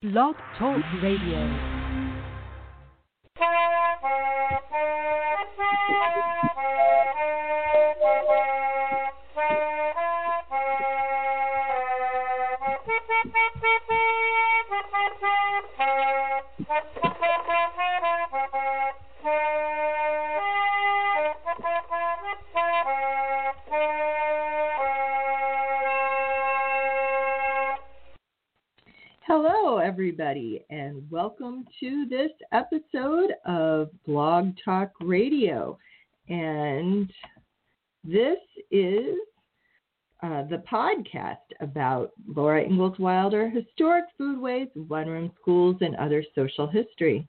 Blog Talk Radio. Everybody, and welcome to this episode of Blog Talk Radio. And this is uh, the podcast about Laura Ingalls Wilder, historic foodways, one room schools, and other social history.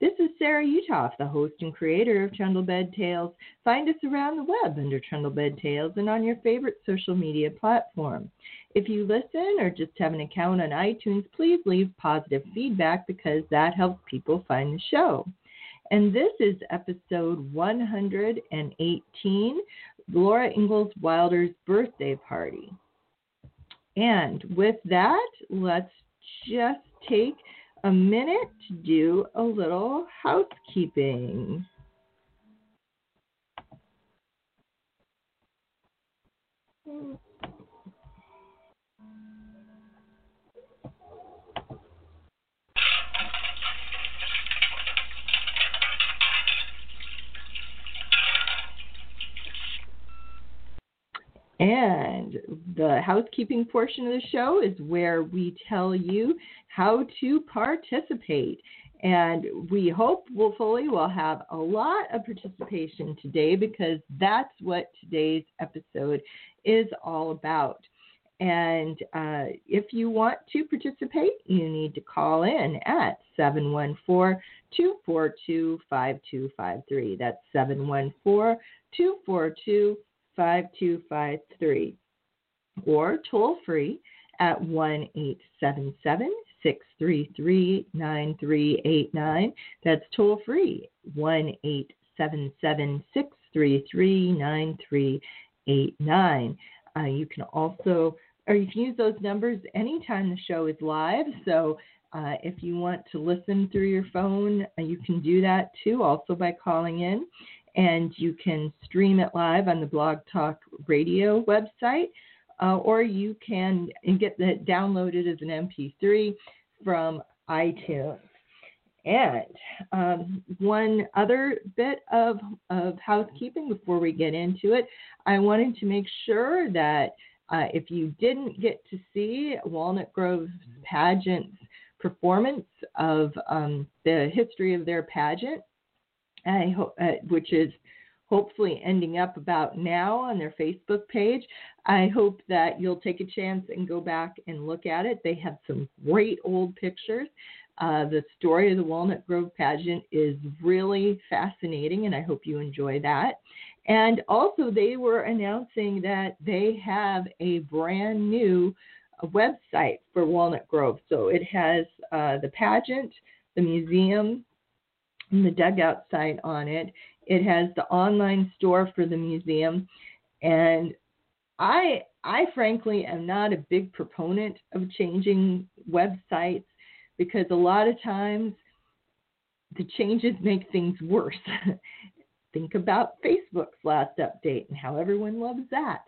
This is Sarah Uthoff, the host and creator of Trundlebed Tales. Find us around the web under Trundlebed Tales and on your favorite social media platform. If you listen or just have an account on iTunes, please leave positive feedback because that helps people find the show. And this is episode 118 Laura Ingalls Wilder's birthday party. And with that, let's just take a minute to do a little housekeeping. Hmm. And the housekeeping portion of the show is where we tell you how to participate. And we hope, we'll have a lot of participation today because that's what today's episode is all about. And uh, if you want to participate, you need to call in at 714 242 5253. That's 714 242 5253 or toll free at 1 877 633 9389. That's toll free 1 877 633 9389. Uh, you can also, or you can use those numbers anytime the show is live. So uh, if you want to listen through your phone, uh, you can do that too, also by calling in and you can stream it live on the Blog Talk Radio website, uh, or you can get it downloaded as an MP3 from iTunes. And um, one other bit of, of housekeeping before we get into it, I wanted to make sure that uh, if you didn't get to see Walnut Grove's pageant performance of um, the history of their pageant, I uh, which is hopefully ending up about now on their Facebook page. I hope that you'll take a chance and go back and look at it. They have some great old pictures. Uh, the story of the Walnut Grove pageant is really fascinating, and I hope you enjoy that. And also, they were announcing that they have a brand new uh, website for Walnut Grove. So it has uh, the pageant, the museum, the dugout site on it. It has the online store for the museum, and I I frankly am not a big proponent of changing websites because a lot of times the changes make things worse. Think about Facebook's last update and how everyone loves that.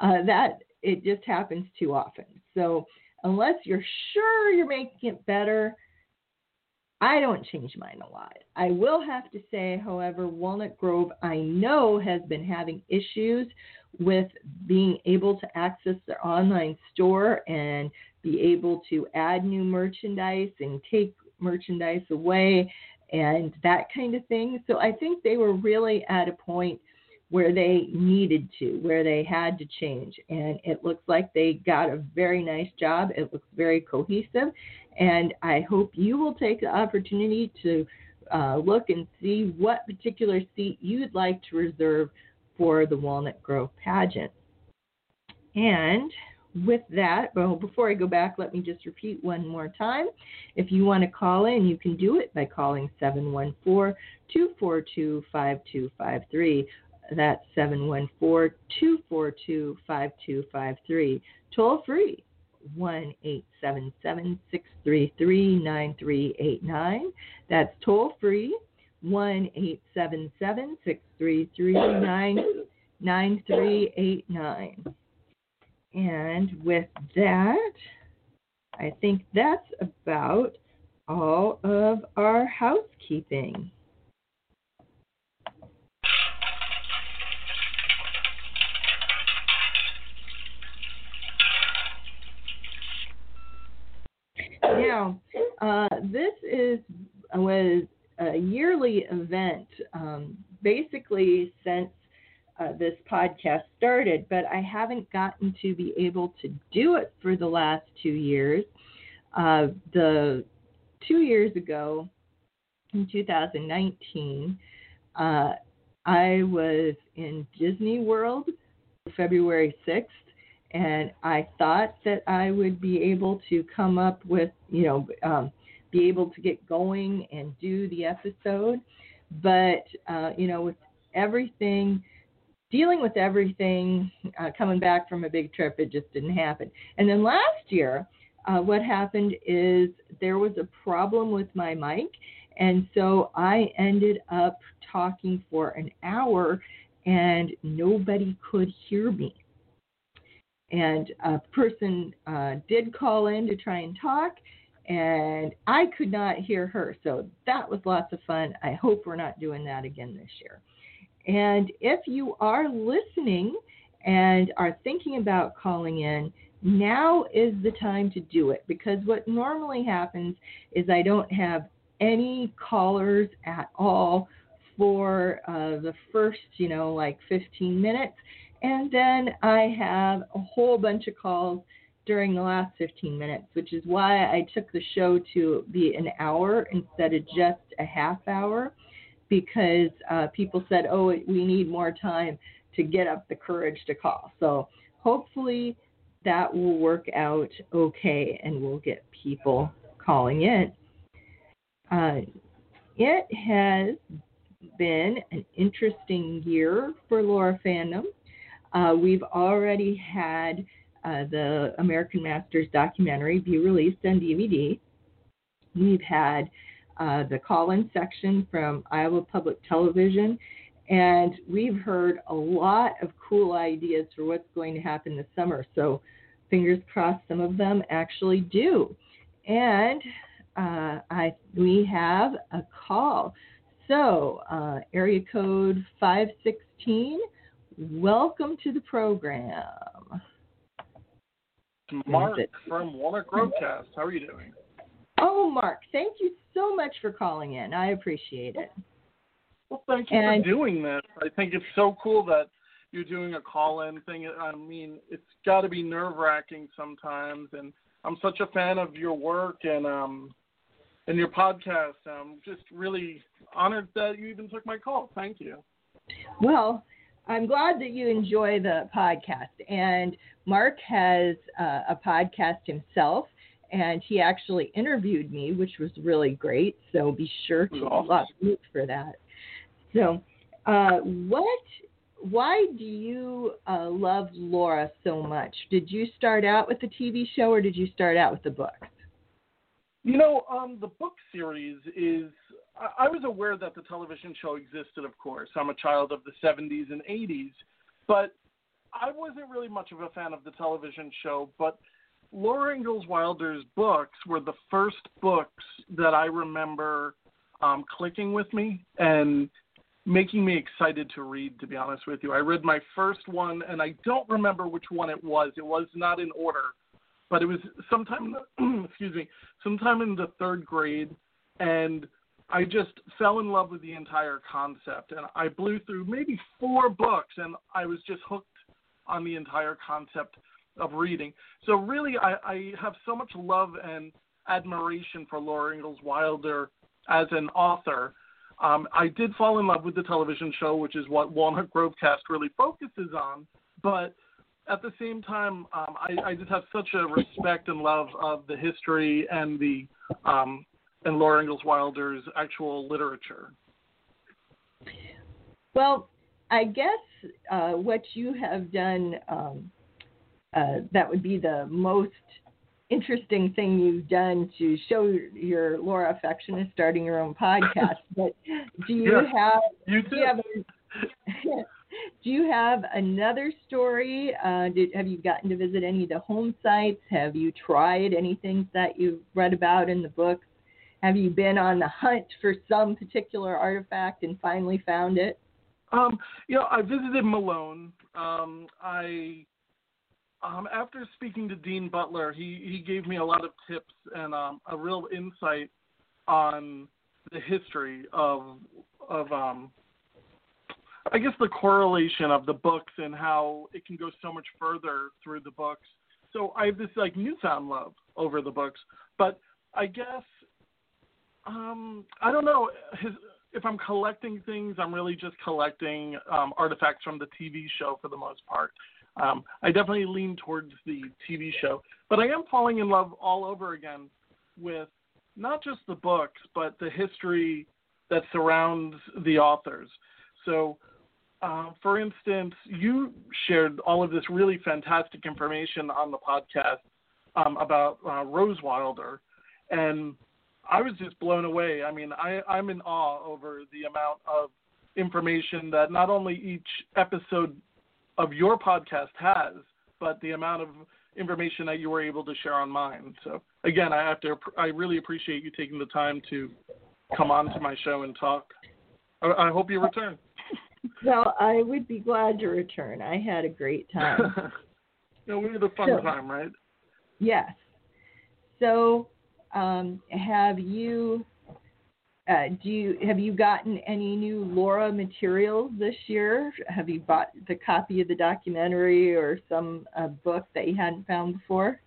Uh, that it just happens too often. So unless you're sure you're making it better, I don't change mine a lot. I will have to say, however, Walnut Grove, I know, has been having issues with being able to access their online store and be able to add new merchandise and take merchandise away and that kind of thing. So I think they were really at a point where they needed to, where they had to change. And it looks like they got a very nice job. It looks very cohesive. And I hope you will take the opportunity to uh, look and see what particular seat you'd like to reserve for the Walnut Grove pageant. And with that, well, before I go back, let me just repeat one more time. If you want to call in, you can do it by calling 714 242 5253. That's 714 242 5253. Toll free 1 877 633 9389. That's toll free 1 877 633 9389. And with that, I think that's about all of our housekeeping. Now, uh, this is was a yearly event, um, basically since uh, this podcast started, but I haven't gotten to be able to do it for the last two years. Uh, the two years ago, in 2019, uh, I was in Disney World February 6th, and I thought that I would be able to come up with, you know, um, be able to get going and do the episode. But, uh, you know, with everything, dealing with everything, uh, coming back from a big trip, it just didn't happen. And then last year, uh, what happened is there was a problem with my mic. And so I ended up talking for an hour and nobody could hear me. And a person uh, did call in to try and talk, and I could not hear her. So that was lots of fun. I hope we're not doing that again this year. And if you are listening and are thinking about calling in, now is the time to do it because what normally happens is I don't have any callers at all for uh, the first, you know, like 15 minutes. And then I have a whole bunch of calls during the last 15 minutes, which is why I took the show to be an hour instead of just a half hour, because uh, people said, oh, we need more time to get up the courage to call. So hopefully that will work out okay and we'll get people calling in. Uh, it has been an interesting year for Laura fandom. Uh, we've already had uh, the American Masters documentary be released on DVD. We've had uh, the call in section from Iowa Public Television, and we've heard a lot of cool ideas for what's going to happen this summer. So, fingers crossed, some of them actually do. And uh, I we have a call. So, uh, area code 516, welcome to the program. Mark from Walnut Grovecast. How are you doing? Oh, Mark, thank you so much for calling in. I appreciate it. Well, thank you and, for doing this. I think it's so cool that you're doing a call in thing. I mean, it's got to be nerve wracking sometimes. And I'm such a fan of your work and, um, and your podcast. I'm just really honored that you even took my call. Thank you. Well, I'm glad that you enjoy the podcast. And Mark has uh, a podcast himself, and he actually interviewed me, which was really great. So be sure to awesome. look for that. So, uh, what? Why do you uh, love Laura so much? Did you start out with the TV show, or did you start out with the book? You know, um, the book series is I was aware that the television show existed, of course. I'm a child of the 70s and 80s, but I wasn't really much of a fan of the television show. But Laura Ingalls Wilder's books were the first books that I remember um, clicking with me and making me excited to read, to be honest with you. I read my first one, and I don't remember which one it was. It was not in order, but it was sometime, excuse me, sometime in the third grade. And I just fell in love with the entire concept, and I blew through maybe four books, and I was just hooked on the entire concept of reading. So really, I, I have so much love and admiration for Laura Ingalls Wilder as an author. Um, I did fall in love with the television show, which is what Walnut Grovecast really focuses on. But at the same time, um, I, I just have such a respect and love of the history and the um, and Laura Ingalls Wilder's actual literature? Well, I guess uh, what you have done um, uh, that would be the most interesting thing you've done to show your Laura affection is starting your own podcast. But do you have You do you have a, do you have another story? Uh, did, have you gotten to visit any of the home sites? Have you tried anything that you've read about in the books? Have you been on the hunt for some particular artifact and finally found it? Um, you know, I visited Malone. Um, I um, after speaking to Dean Butler, he he gave me a lot of tips and um, a real insight on the history of of um, I guess the correlation of the books and how it can go so much further through the books. So I have this like newfound love over the books, but I guess um, I don't know his if I'm collecting things, I'm really just collecting um, artifacts from the TV show for the most part. Um, I definitely lean towards the TV show, but I am falling in love all over again with not just the books, but the history that surrounds the authors. So, uh, for instance, you shared all of this really fantastic information on the podcast um, about uh, Rose Wilder, and I was just blown away. I mean, I, I'm in awe over the amount of information that not only each episode of your podcast has, but the amount of information that you were able to share on mine. So again, I have to, I really appreciate you taking the time to come on to my show and talk. I, I hope you return. Well, I would be glad to return. I had a great time. no, we had a fun So- time, right? Yes. So, um, have you uh, do you have you gotten any new Laura materials this year? Have you bought the copy of the documentary or some uh, book that you hadn't found before?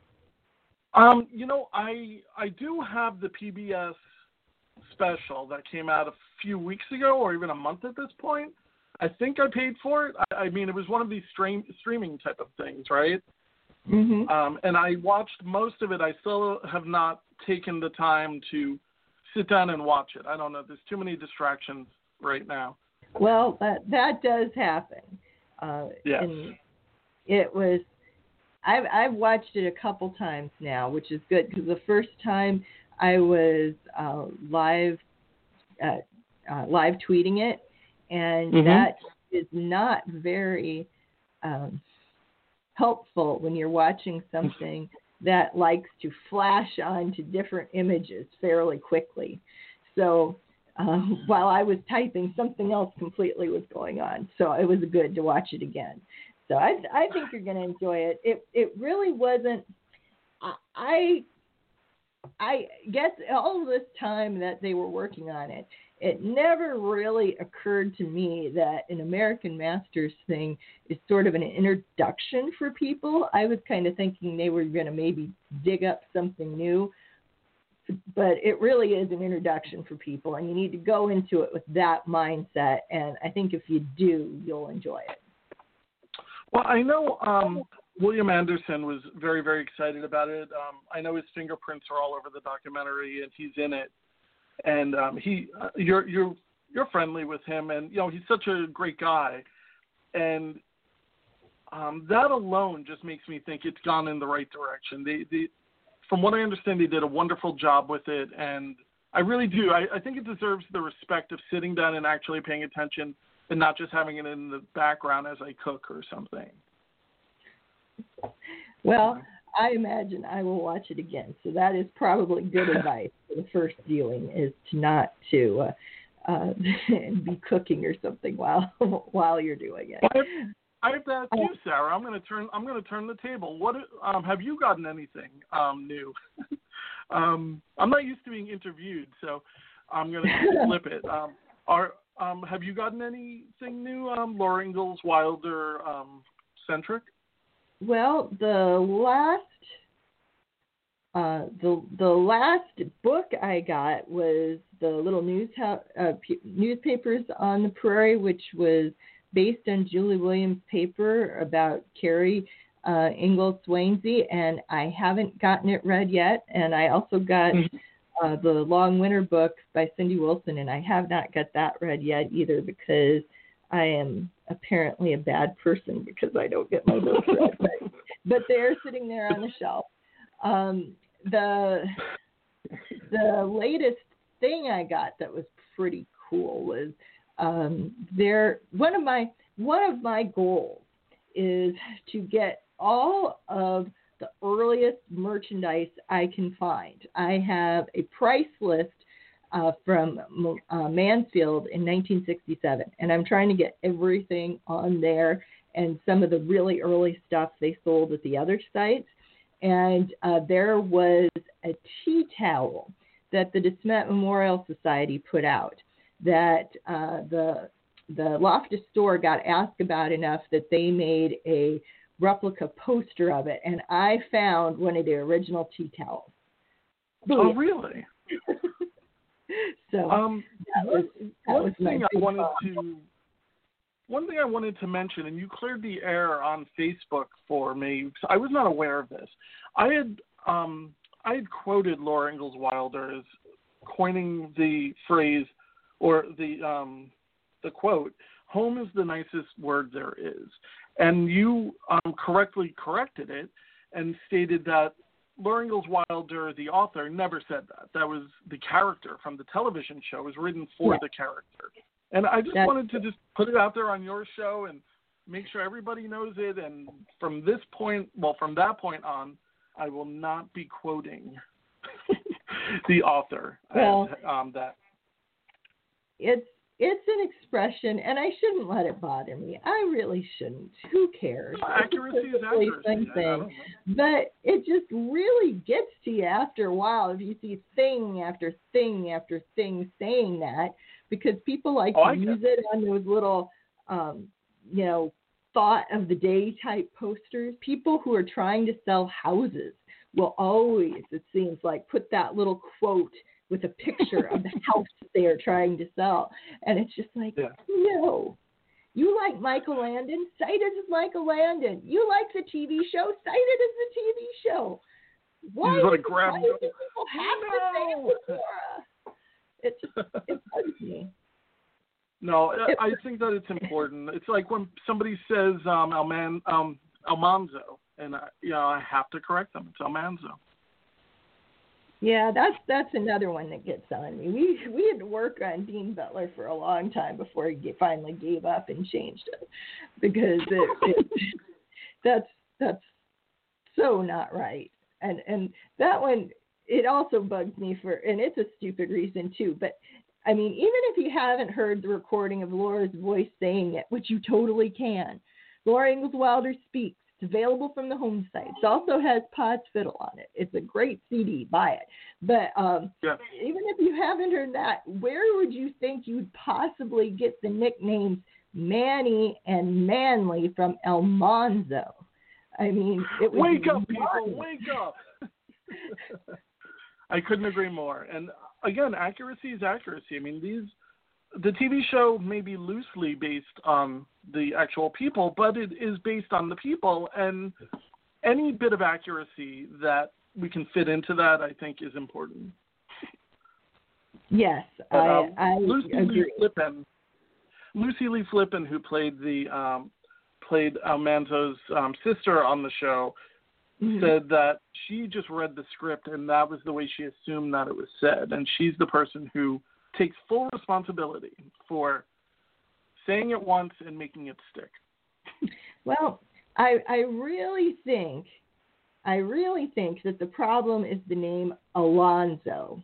Um, you know, I I do have the PBS special that came out a few weeks ago, or even a month at this point. I think I paid for it. I, I mean, it was one of these stream streaming type of things, right? Mm-hmm. Um, and I watched most of it. I still have not taken the time to sit down and watch it. I don't know. There's too many distractions right now. Well, that that does happen. Uh, Yes. it was. I've I've watched it a couple times now, which is good because the first time I was uh, live uh, uh, live tweeting it, and Mhm. that is not very um, helpful when you're watching something that likes to flash on to different images fairly quickly. So um, while I was typing, something else completely was going on. So it was good to watch it again. So I, I think you're going to enjoy it. It it really wasn't. I- I I guess all this time that they were working on it, it never really occurred to me that an American Masters thing is sort of an introduction for people. I was kind of thinking they were going to maybe dig up something new, but it really is an introduction for people, and you need to go into it with that mindset. And I think if you do, you'll enjoy it. Well, I know um, William Anderson was very, very excited about it. Um, I know his fingerprints are all over the documentary, and he's in it. And um, he, uh, you're you're you're friendly with him, and you know he's such a great guy. And um, that alone just makes me think it's gone in the right direction. They, they, from what I understand, they did a wonderful job with it, and I really do. I, I think it deserves the respect of sitting down and actually paying attention, and not just having it in the background as I cook or something. Well, I imagine I will watch it again. So that is probably good advice for the first viewing is to not to uh, uh, be cooking or something while while you're doing it. I have to ask you, Sarah. I'm going to turn. I'm going to turn the table. What um, have you gotten anything um, new? um, I'm not used to being interviewed, so I'm going to flip it. Um, are um, have you gotten anything new, um, Laura Ingalls Wilder um, centric? Well, the last uh, the the last book I got was the little news uh, p- newspapers on the prairie, which was based on Julie Williams' paper about Carrie uh, Ingalls Swanzey, and I haven't gotten it read yet. And I also got uh, the Long Winter book by Cindy Wilson, and I have not got that read yet either because I am apparently a bad person because I don't get my books read. But, but they're sitting there on the shelf. Um, the the latest thing I got that was pretty cool was um, there. One of my one of my goals is to get all of the earliest merchandise I can find. I have a price list uh, from uh, Mansfield in 1967, and I'm trying to get everything on there and some of the really early stuff they sold at the other sites. And uh, there was a tea towel that the DeSmet Memorial Society put out that uh, the the Loftus store got asked about enough that they made a replica poster of it, and I found one of the original tea towels. Oh, really? so um, that was, one thing I wanted fun. to one thing I wanted to mention, and you cleared the air on Facebook for me. I was not aware of this. I had um, I had quoted Laura Ingalls Wilder as coining the phrase or the um, the quote, "Home is the nicest word there is," and you um, correctly corrected it and stated that Laura Ingalls Wilder, the author, never said that. That was the character from the television show. Was written for Yeah. the character. And I just That's- wanted to just put it out there on your show and make sure everybody knows it. And from this point, well, from that point on, I will not be quoting the author Well- as um, that. it's it's an expression, and I shouldn't let it bother me. I really shouldn't. Who cares? Accuracy is accuracy. thing I- I don't know. But it just really gets to you after a while if you see thing after thing after thing saying that because people like Oh, to use it on those little, um, you know, thought of the day type posters. People who are trying to sell houses will always, it seems like, put that little quote with a picture of the house that they are trying to sell. And it's just like, Yeah. no. You like Michael Landon? Cite it as Michael Landon. You like the TV show? Cite it as the TV show. Why, just wanna do- grab why do people have to say it No. It just it bugs me. No, I- I think that it's important. It's like when somebody says um, Alman, um, Almanzo, and I, you know I have to correct them. It's Almanzo. Yeah, that's that's another one that gets on me. We we had to work on Dean Butler for a long time before he finally gave up and changed it because it, it that's that's so not right. And and that one it also bugs me for and it's a stupid reason too. But I mean, even if you haven't heard the recording of Laura's voice saying it, which you totally can, Laura Ingalls Wilder speaks. It's available from the home site. It also has Pa's Fiddle on it. It's a great CD. Buy it. But um, Yeah. even if you haven't heard that, where would you think you'd possibly get the nicknames Manny and Manly from Almanzo? I mean, it was Wake up, people! Wake up! I couldn't agree more. And again, accuracy is accuracy. I mean, these the TV show may be loosely based on the actual people, but it is based on the people, and any bit of accuracy that we can fit into that, I think, is important. Yes, But, I, um, I Lucy Lee. Flippin, Lucy Lee Flippin, who played the um, played Almanzo's um, sister on the show, Mhm. said that she just read the script and that was the way she assumed that it was said, and she's the person who takes full responsibility for saying it once and making it stick. Well, I I really think I really think that the problem is the name Alonzo.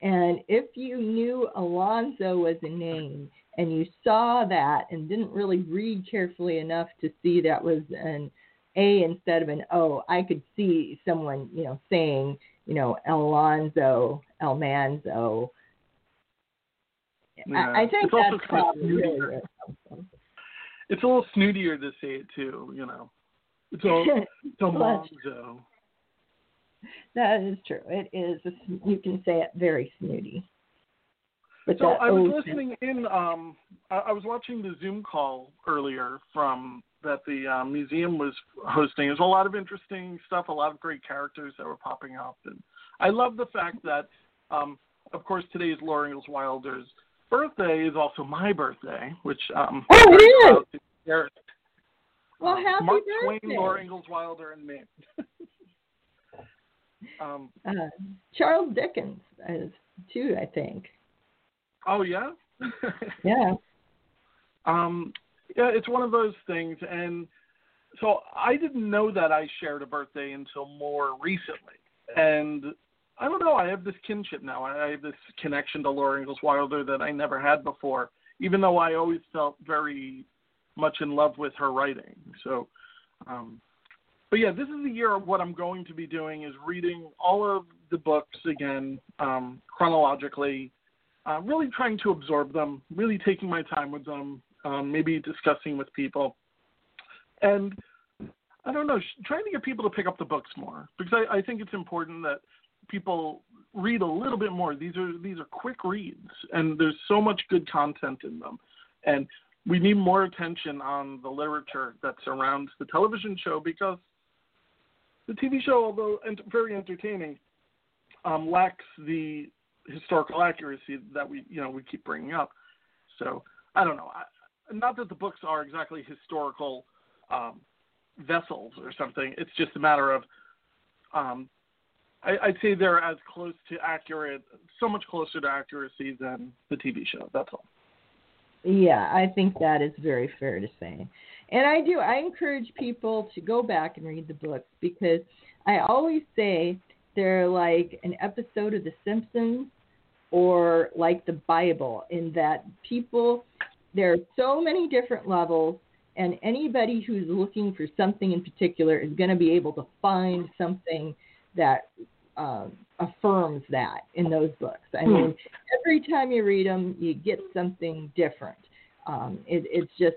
And if you knew Alonzo as a name and you saw that and didn't really read carefully enough to see that was an A instead of an O, I could see someone, you know, saying, you know, Alonzo, Elmanzo. Yeah. I, I think It's also that's kind of probably really snootier. where it comes from. It's a little snootier to say it too, you know. It's all it's Almanzo. That is true. It is. A, you can say it very snooty. But So I was listening in. Um, I, I was watching the Zoom call earlier from that the um, museum was hosting. There's a lot of interesting stuff, a lot of great characters that were popping up, and I love the fact that, um, of course, today is Laura Ingalls Wilder's birthday. Is also my birthday, which um, Oh, it is? share. Well, Um, happy Mark birthday. Twain, Laura Ingalls Wilder, and me. Um, uh, Charles Dickens is too, I think. Oh yeah. yeah. Um, yeah, it's one of those things, and so I didn't know that I shared a birthday until more recently, and I don't know. I have this kinship now. I have this connection to Laura Ingalls Wilder that I never had before, even though I always felt very much in love with her writing. So, um, but yeah, this is the year of what I'm going to be doing is reading all of the books again um, chronologically, uh, really trying to absorb them, really taking my time with them, um, maybe discussing with people, and I don't know, trying to get people to pick up the books more because I, I think it's important that people read a little bit more. These are these are quick reads, and there's so much good content in them, and we need more attention on the literature that surrounds the television show because the TV show, although very entertaining, um, lacks the historical accuracy that we you know we keep bringing up. So I don't know. I, not that the books are exactly historical um, vessels or something. It's just a matter of um, I, I'd say they're as close to accurate, so much closer to accuracy than the TV show. That's all. Yeah, I think that is very fair to say. And I do, I encourage people to go back and read the books because I always say they're like an episode of The Simpsons or like the Bible in that people, there are so many different levels, and anybody who's looking for something in particular is going to be able to find something that um, affirms that in those books. I hmm. mean, every time you read them, you get something different. Um, it, it's just,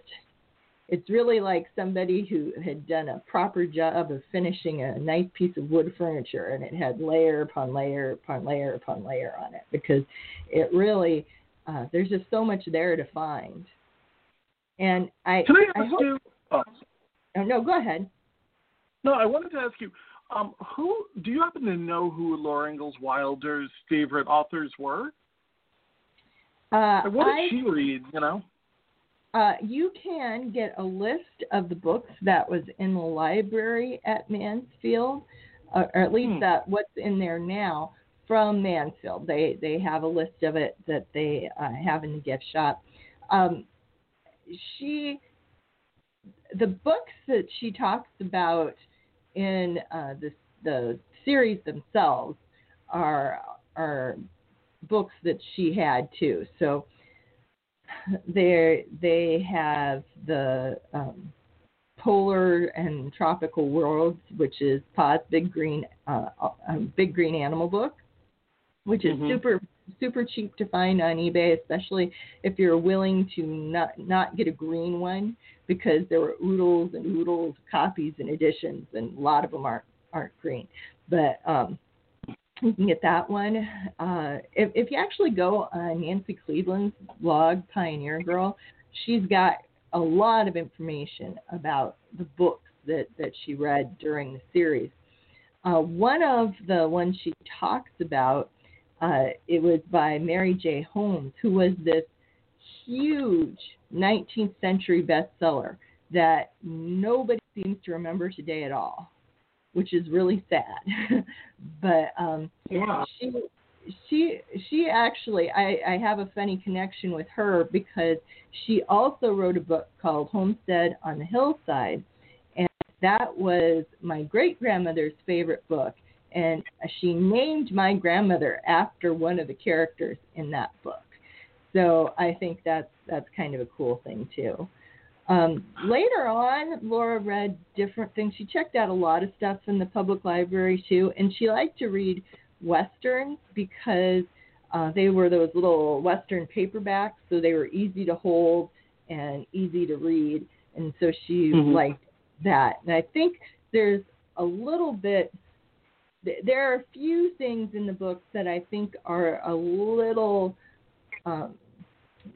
it's really like somebody who had done a proper job of finishing a nice piece of wood furniture, and it had layer upon layer upon layer upon layer on it because it really, uh, there's just so much there to find. And I, Can I ask I hope, you? Oh. oh, no, go ahead. No, I wanted to ask you um, who do you happen to know who Laura Ingalls Wilder's favorite authors were? Uh, what did I, she read? You know. Uh, you can get a list of the books that was in the library at Mansfield, uh, or at least hmm. that what's in there now from Mansfield. They they have a list of it that they uh, have in the gift shop. Um, she, the books that she talks about in uh, the the series themselves are are books that she had too. So they they have the um, polar and tropical worlds, which is Pa's Big Green uh, uh, Big Green Animal book, which is mm-hmm. super super cheap to find on eBay, especially if you're willing to not not get a green one because there were oodles and oodles of copies and editions, and a lot of them aren't aren't green. But um, you can get that one. Uh, if, if you actually go on Nancy Cleaveland's blog, Pioneer Girl, she's got a lot of information about the books that, that she read during the series. Uh, one of the ones she talks about uh, it was by Mary J. Holmes, who was this huge 19th century bestseller that nobody seems to remember today at all, which is really sad. but um, yeah. she she she actually I, I have a funny connection with her because she also wrote a book called Homestead on the Hillside and that was my great grandmother's favorite book and she named my grandmother after one of the characters in that book. So I think that's that's kind of a cool thing too. Um, later on, Laura read different things. She checked out a lot of stuff in the public library too, and she liked to read westerns because uh, they were those little western paperbacks, so they were easy to hold and easy to read, and so she mm-hmm. liked that. And I think there's a little bit there are a few things in the book that I think are a little um,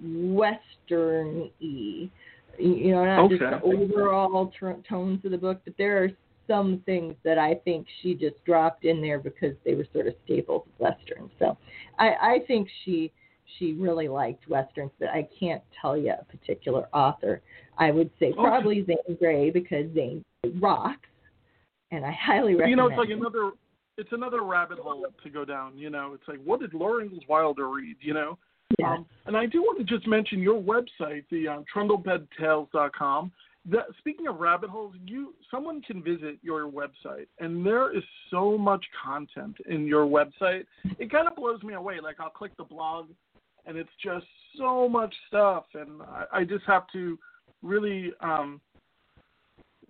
western-y. You know, not okay. just the overall t- tones of the book, but there are some things that I think she just dropped in there because they were sort of staples of westerns. So I, I think she she really liked westerns, but I can't tell you a particular author. I would say probably okay. Zane Grey because Zane rocks, and I highly recommend. You know, it's like another it's another rabbit hole to go down. You know, it's like what did Laura Ingalls Wilder read? You know, Yeah. um, and I do want to just mention your website, the um, trundlebedtales.com. That, speaking of rabbit holes, you someone can visit your website, and there is so much content in your website. It kind of blows me away. Like I'll click the blog, and it's just so much stuff, and I, I just have to really, um,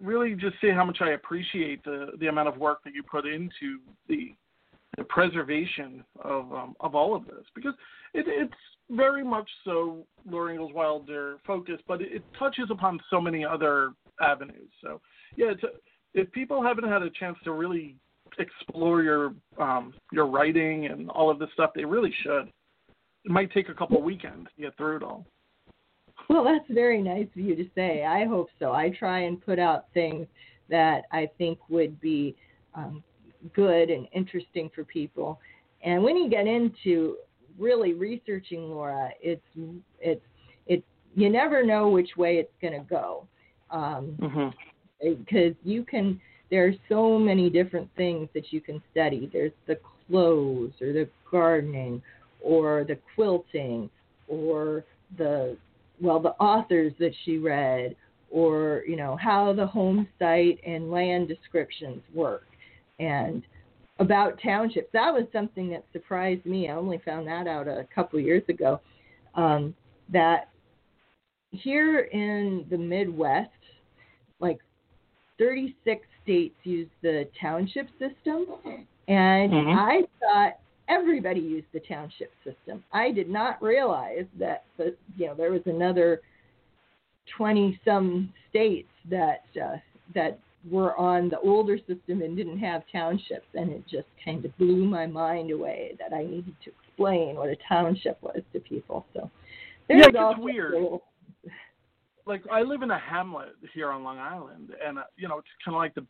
really just say how much I appreciate the the amount of work that you put into the the preservation of um, of all of this because it, it's very much so Laura Wilder focused, but it, it touches upon so many other avenues. So yeah, if people haven't had a chance to really explore your um, your writing and all of this stuff, they really should. It might take a couple weekends to get through it all. Well, that's very nice of you to say. I hope so. I try and put out things that I think would be um, good and interesting for people. And when you get into really researching Laura, it's it's it's you never know which way it's going to go, um, Mm-hmm. because you can. There are so many different things that you can study. There's the clothes, or the gardening, or the quilting, or the well, the authors that she read, or you know how the home site and land descriptions work, and about townships. That was something that surprised me. I only found that out a couple years ago. Um, that here in the Midwest, like 36 states use the township system, and Mhm. I thought everybody used the township system. I did not realize that the, you know there was another 20 some states that uh, that were on the older system and didn't have townships, and it just kind of blew my mind away that I needed to explain what a township was to people. So there's Yeah, it's weird. little- like I live in a hamlet here on Long Island, and uh, you know it's kind of like the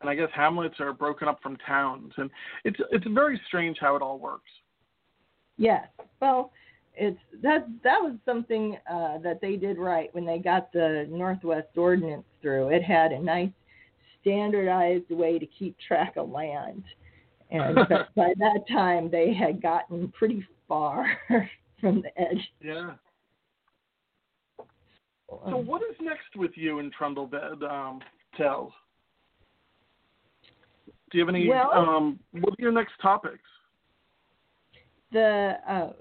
and I guess hamlets are broken up from towns, and it's it's very strange how it all works. Yes. Well, it's that that was something uh, that they did right when they got the Northwest Ordinance through. It had a nice standardized way to keep track of land, and by that time they had gotten pretty far from the edge. Yeah. So what is next with you in Trundlebed um, Tales? Do you have any? Well- um, what are your next topics? the uh,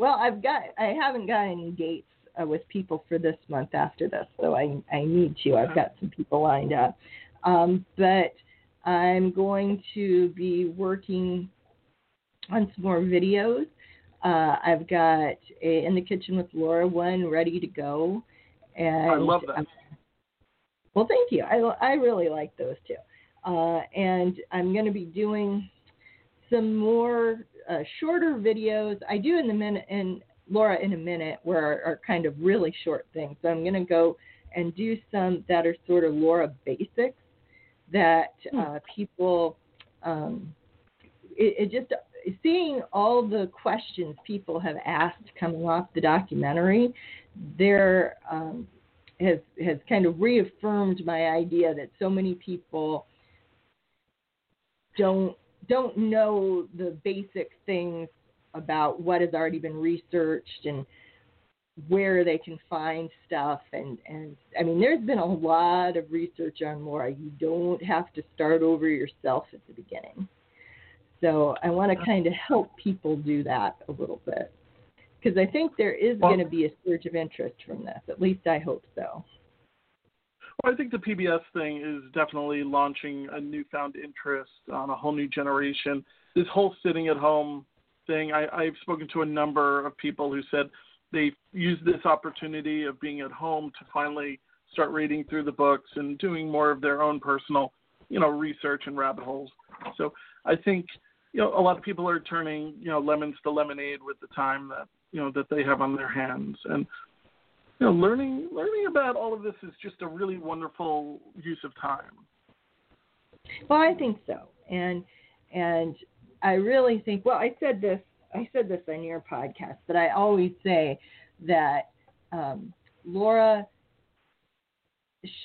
well, I've got I haven't got any dates uh, with people for this month after this, so I I need to. I've got some people lined up, um, but I'm going to be working on some more videos. Uh, I've got a in the kitchen with Laura one ready to go, and I love that. um, well, thank you. I I really like those too, uh, and I'm going to be doing some more uh, shorter videos. I do in the minute and Laura in a minute where are, are kind of really short things. So I'm going to go and do some that are sort of Laura basics that uh, people um, it, it just seeing all the questions people have asked coming off the documentary there um, has has kind of reaffirmed my idea that so many people don't don't know the basic things about what has already been researched and where they can find stuff and and I mean there's been a lot of research on Laura. You don't have to start over yourself at the beginning. So I want to kind of help people do that a little bit because I think there is Well- going to be a surge of interest from this. At least I hope so. Well, I think the PBS thing is definitely launching a newfound interest on a whole new generation. This whole sitting at home thing, I, I've spoken to a number of people who said they used this opportunity of being at home to finally start reading through the books and doing more of their own personal, you know, research and rabbit holes. So I think, you know, a lot of people are turning, you know, lemons to lemonade with the time that, you know, that they have on their hands. And know, learning learning about all of this is just a really wonderful use of time. Well, I think so, and and I really think. Well, I said this. I said this on your podcast, but I always say that um, Laura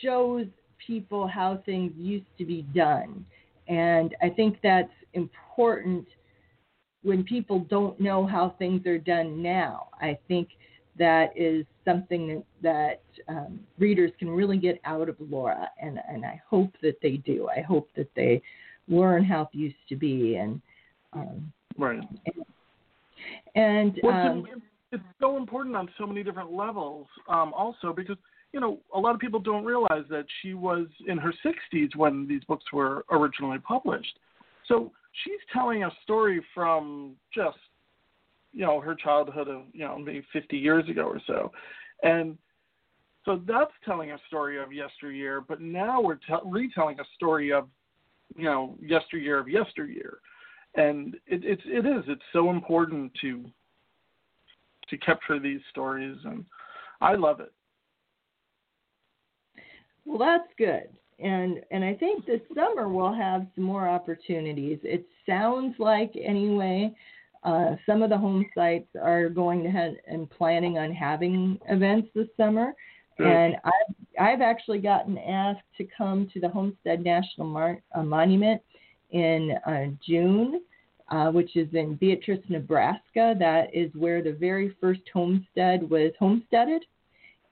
shows people how things used to be done, And I think that's important when people don't know how things are done now. I think that is something that, that um, readers can really get out of Laura, and, and I hope that they do. I hope that they learn how it used to be, and um, right. And, and well, um, it's, it's so important on so many different levels. Um, also, because you know, a lot of people don't realize that she was in her 60s when these books were originally published. So she's telling a story from just, you know, her childhood of, you know, maybe 50 years ago or so. And so that's telling a story of yesteryear, but now we're te- retelling a story of, you know, yesteryear of yesteryear. And it, it's it is it's so important to to capture these stories, and I love it. Well, that's good. And and I think this summer we'll have some more opportunities. It sounds like anyway, uh, some of the home sites are going to have and planning on having events this summer. And I've I've actually gotten asked to come to the Homestead National Mar- uh, Monument in uh, June, uh, which is in Beatrice, Nebraska. That is where the very first homestead was homesteaded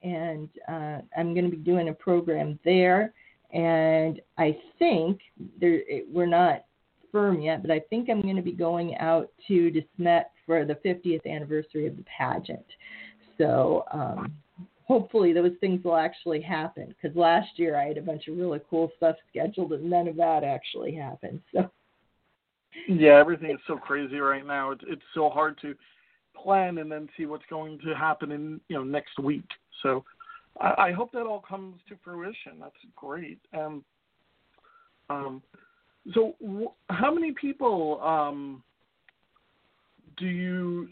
and uh, I'm going to be doing a program there. And I think there, we're not firm yet, but I think I'm going to be going out to DeSmet for the 50th anniversary of the pageant. So um, hopefully those things will actually happen because last year I had a bunch of really cool stuff scheduled and none of that actually happened. So yeah, everything is so crazy right now. It's it's so hard to plan and then see what's going to happen in you know next week. So I, I hope that all comes to fruition. That's great. Um, um, so w- how many people um, do you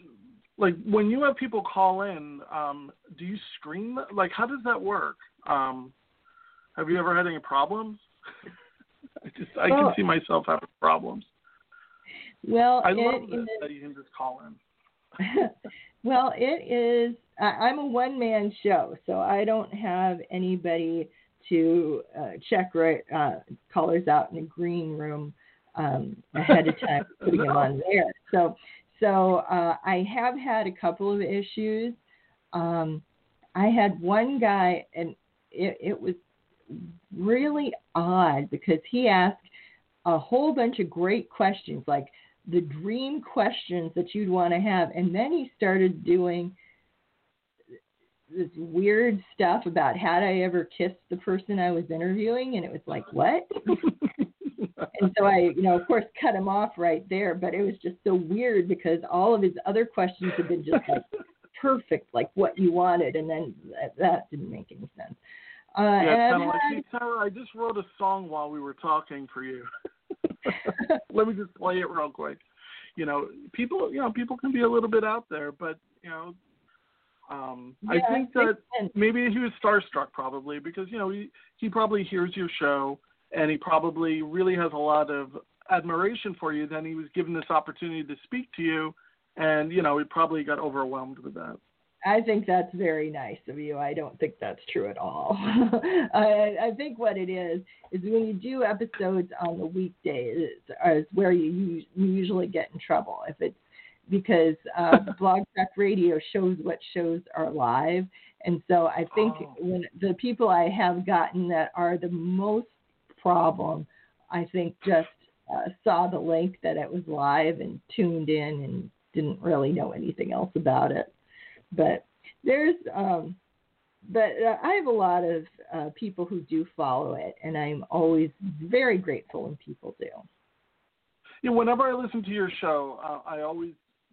like when you have people call in? Um, do you screen like how does that work? Um, have you ever had any problems? I just I well, can see myself having problems. Well, I it, love this, it, that you can just call in. well, it is. I'm a one man show, so I don't have anybody to uh, check right, uh, callers out in a green room um, ahead of time, putting them on there. So, so uh, I have had a couple of issues. Um, I had one guy, and it, it was really odd because he asked a whole bunch of great questions, like the dream questions that you'd want to have. And then he started doing this weird stuff about had I ever kissed the person I was interviewing, and it was like, what? and so I, you know, of course, cut him off right there. But it was just so weird because all of his other questions had been just like perfect, like what you wanted, and then that, that didn't make any sense. Uh, yeah, kind of like, hey, I just wrote a song while we were talking for you. Let me just play it real quick. You know, people, you know, people can be a little bit out there, but you know, um, yeah, I think that maybe he was starstruck probably because you know he he probably hears your show and he probably really has a lot of admiration for you. Then he was given this opportunity to speak to you, and you know he probably got overwhelmed with that. I think that's very nice of you. I don't think that's true at all. I, I think what it is is when you do episodes on the weekdays is where you, you usually get in trouble. If it's because uh, Blog Talk Radio shows what shows are live, and so I think Oh. when the people I have gotten that are the most problem, I think just uh, saw the link that it was live and tuned in and didn't really know anything else about it but there's um but uh, I have a lot of uh, people who do follow it, and I'm always very grateful when people do. Yeah, whenever I listen to your show, uh, I always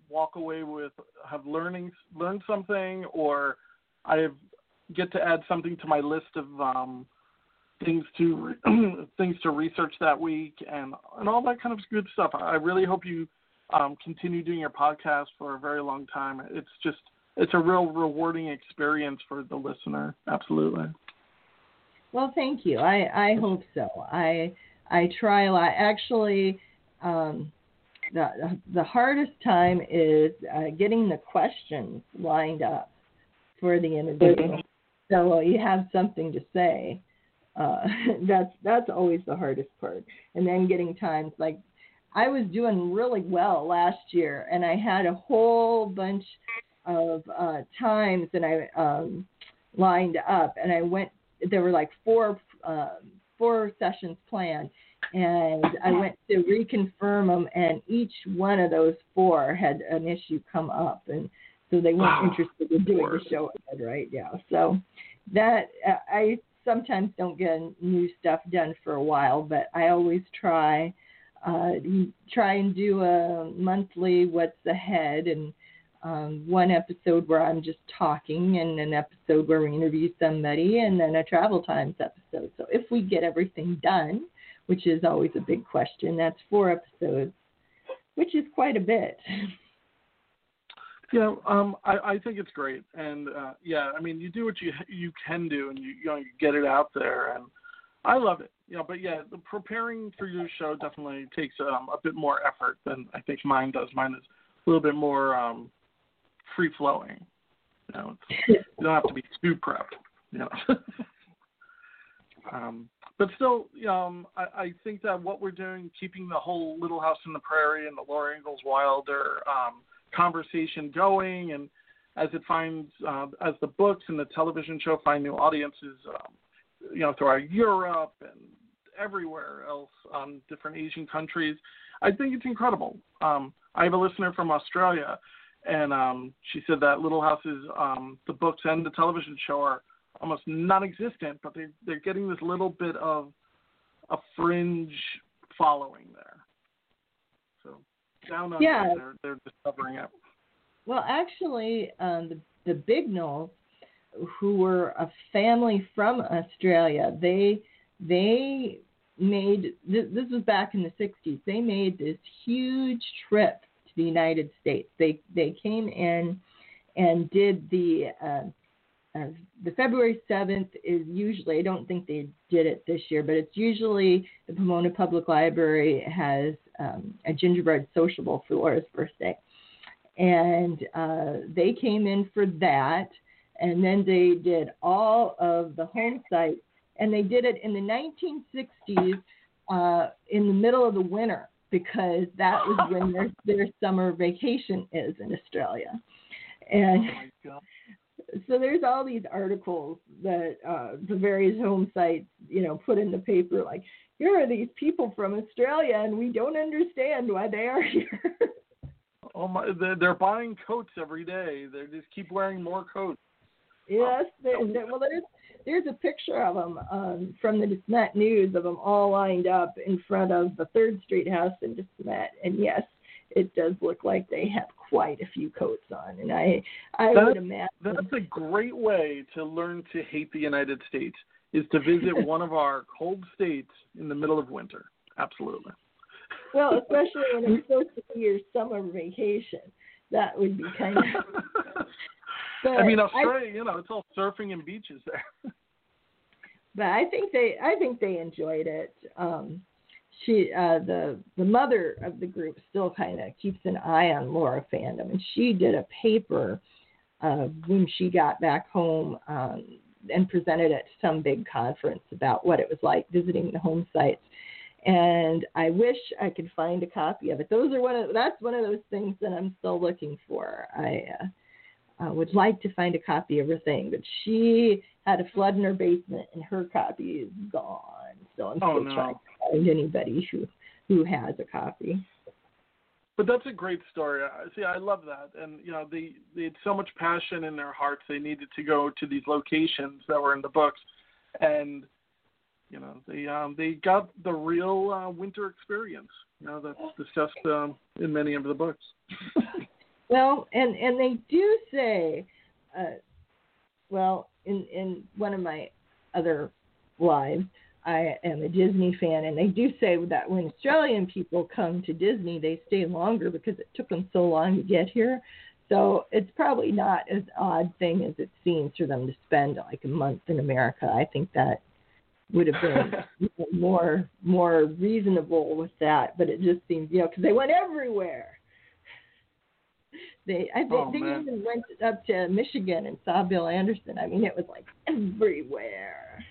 walk away with have learning learned something, or I have, get to add something to my list of um, things to things to research that week, and and all that kind of good stuff. I really hope you um, continue doing your podcast for a very long time. It's just it's a real rewarding experience for the listener. Absolutely. Well, thank you. I I hope so. I I try a lot. Actually, um, the the hardest time is uh, getting the questions lined up for the interview. So you have something to say, uh, that's that's always the hardest part. And then getting times like I was doing really well last year, and I had a whole bunch of uh, times and I um, lined up, and I went. There were like four uh, four sessions planned, and I went to reconfirm them, and each one of those four had an issue come up, and so they weren't wow. interested in doing the show again, right? Yeah, so that uh, I sometimes don't get new stuff done for a while, but I always try uh, try and do a monthly what's ahead and um, one episode where I'm just talking and an episode where we interview somebody and then a travel times episode. So if we get everything done, which is always a big question, that's four episodes, which is quite a bit. Yeah, um, I, I think it's great, and uh, yeah, I mean, you do what you you can do, and you you know you get it out there, and I love it. You know, but yeah, the preparing for your show definitely takes um, a bit more effort than I think mine does. Mine is a little bit more um, free flowing. You know, you don't have to be too prepped. You know. um, but still, um, I, I think that what we're doing, keeping the whole Little House on the Prairie and the Laura Ingalls Wilder um, conversation going, and as it finds, uh, as the books and the television show find new audiences, um, you know, throughout Europe and everywhere else, um, different Asian countries, I think it's incredible. Um, I have a listener from Australia and um, she said that Little House's um, the books and the television show are almost non-existent, but they they're getting this little bit of a fringe following there. So down under, yeah. they're they're discovering it. Well, actually, um, the the Bignells, who were a family from Australia, they they made this, this was back in the 60s. They made this huge trip to the United States. They they came in and did the uh, uh, the February 7th is usually I don't think they did it this year, but it's usually the Pomona Public Library has um, a gingerbread sociable for Laura's birthday, and uh, they came in for that, and then they did all of the home sites, and they did it in the 1960s uh, in the middle of the winter because that was when their their summer vacation is in Australia. And oh so there's all these articles that uh, the various home sites, you know, put in the paper like, here are these people from Australia and we don't understand why they are here. oh my, they're, buying coats every day. They just keep wearing more coats. Yes, they, they, well, there's there's a picture of them um, from the DeSmet News of them all lined up in front of the Third Street House in DeSmet, and yes, it does look like they have quite a few coats on, and I I that's, would imagine that's a great way to learn to hate the United States is to visit one of our cold states in the middle of winter. Absolutely. Well, especially when it's supposed to be your summer vacation, that would be kind of. I mean, Australia, I, you know, it's all surfing and beaches there. but I think they, I think they enjoyed it. Um, she, uh, the the mother of the group, still kind of keeps an eye on Laura fandom, and she did a paper uh, when she got back home um, and presented at some big conference about what it was like visiting the home sites and I wish I could find a copy of it. Those are one of that's one of those things that I'm still looking for. I uh, uh, would like to find a copy of her thing, but she had a flood in her basement and her copy is gone. So I'm oh, still no. trying find anybody who who has a copy. But that's a great story. See, I love that, and you know, they they had so much passion in their hearts. They needed to go to these locations that were in the books, and you know, they um they got the real uh, winter experience. You know, that's discussed um, in many of the books. Well, and and they do say, uh, well, in in one of my other lives, I am a Disney fan, and they do say that when Australian people come to Disney, they stay longer because it took them so long to get here. So it's probably not as odd thing as it seems for them to spend like a month in America. I think that would have been more more reasonable with that, but it just seems you know because they went everywhere. They I oh, they even went up to Michigan and saw Bill Anderson. I mean, it was like everywhere.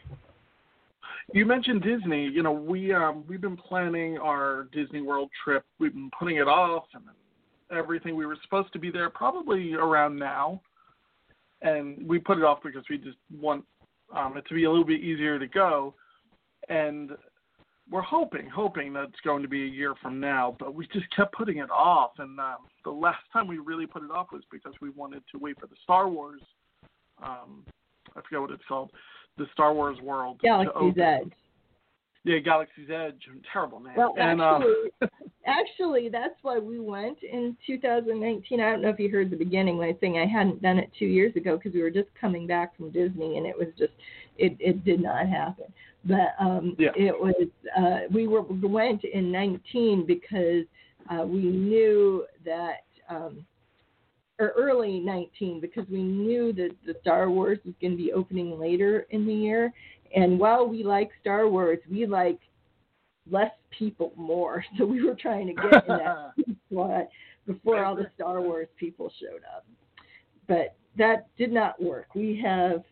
You mentioned Disney. You know, we um, we've been planning our Disney World trip. We've been putting it off and everything. We were supposed to be there probably around now, and we put it off because we just want um, it to be a little bit easier to go. And we're hoping, hoping that it's going to be a year from now, but we just kept putting it off. And um, the last time we really put it off was because we wanted to wait for the Star Wars. Um, I forget what it's called, the Star Wars world. Galaxy's Edge. Yeah, Galaxy's Edge. Terrible name. Well, and, actually, uh, actually, that's why we went in 2019. I don't know if you heard the beginning when I saying I hadn't done it two years ago because we were just coming back from Disney and it was just, it, it did not happen. But um, yeah. it was, uh, we were we went in 19 because uh, we knew that, um, or early 19 because we knew that the Star Wars was going to be opening later in the year and while we like Star Wars, we like less people more. So we were trying to get in that slot before all the Star Wars people showed up. But that did not work. We have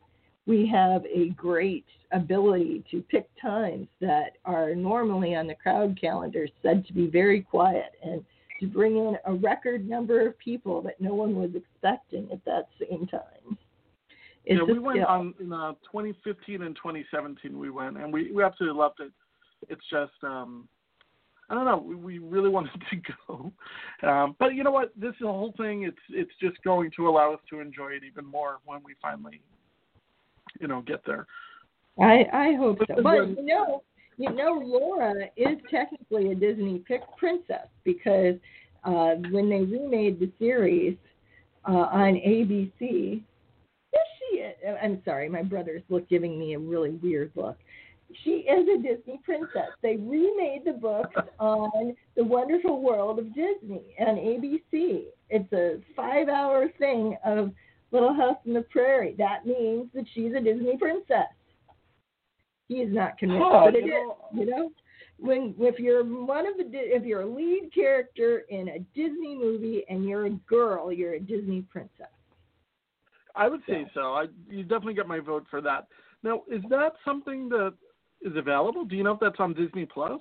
we have a great ability to pick times that are normally on the crowd calendar said to be very quiet and to bring in a record number of people that no one was expecting at that same time. It's yeah, we went on in uh, 2015 and 2017. We went and we we absolutely loved it. It's just um, I don't know. We, we really wanted to go, um, but you know what? This whole thing. It's it's just going to allow us to enjoy it even more when we finally, you know, get there. I I hope so. But you know, you know, Laura is technically a Disney princess because uh, when they remade the series uh, on ABC, is she? I'm sorry, my brother's look giving me a really weird look. She is a Disney princess. They remade the books on the Wonderful World of Disney on ABC. It's a five-hour thing of Little House on the Prairie. That means that she's a Disney princess. He is not convinced, oh, but it is. You know, when if you're one of the if you're a lead character in a Disney movie and you're a girl, you're a Disney princess. I would say so. I you definitely get my vote for that. Now, is that something that is available? Do you know if that's on Disney Plus?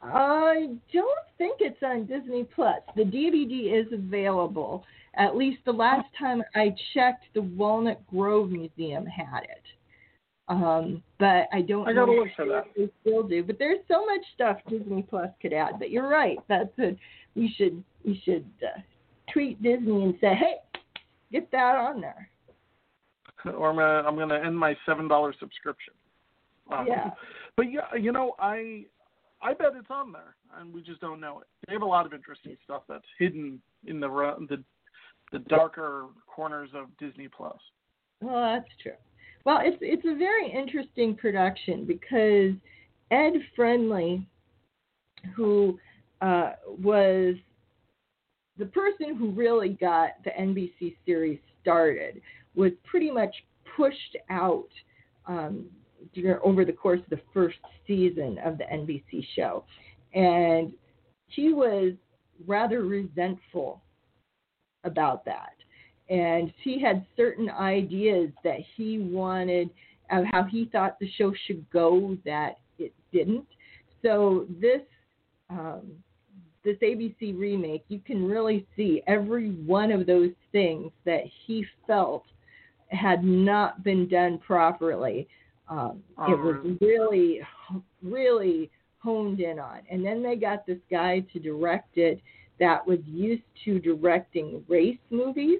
I don't think it's on Disney Plus. The DVD is available. At least the last time I checked, the Walnut Grove Museum had it. Um, but I don't. I gotta look for that. They still do, but there's so much stuff Disney Plus could add. But you're right. That's a we should we should uh, tweet Disney and say, hey, Get that on there. Or I'm gonna I'm gonna end my seven dollar subscription. Um, yeah. But yeah, you know I I bet it's on there, and we just don't know it. They have a lot of interesting stuff that's hidden in the the the darker corners of Disney Plus. Well, that's true. Well, it's it's a very interesting production because Ed Friendly, who uh, was the person who really got the NBC series started was pretty much pushed out um, over the course of the first season of the NBC show. And he was rather resentful about that. And he had certain ideas that he wanted of how he thought the show should go that it didn't. So this um, this ABC remake, you can really see every one of those things that he felt had not been done properly. Um, uh-huh. It was really, really honed in on. And then they got this guy to direct it that was used to directing race movies.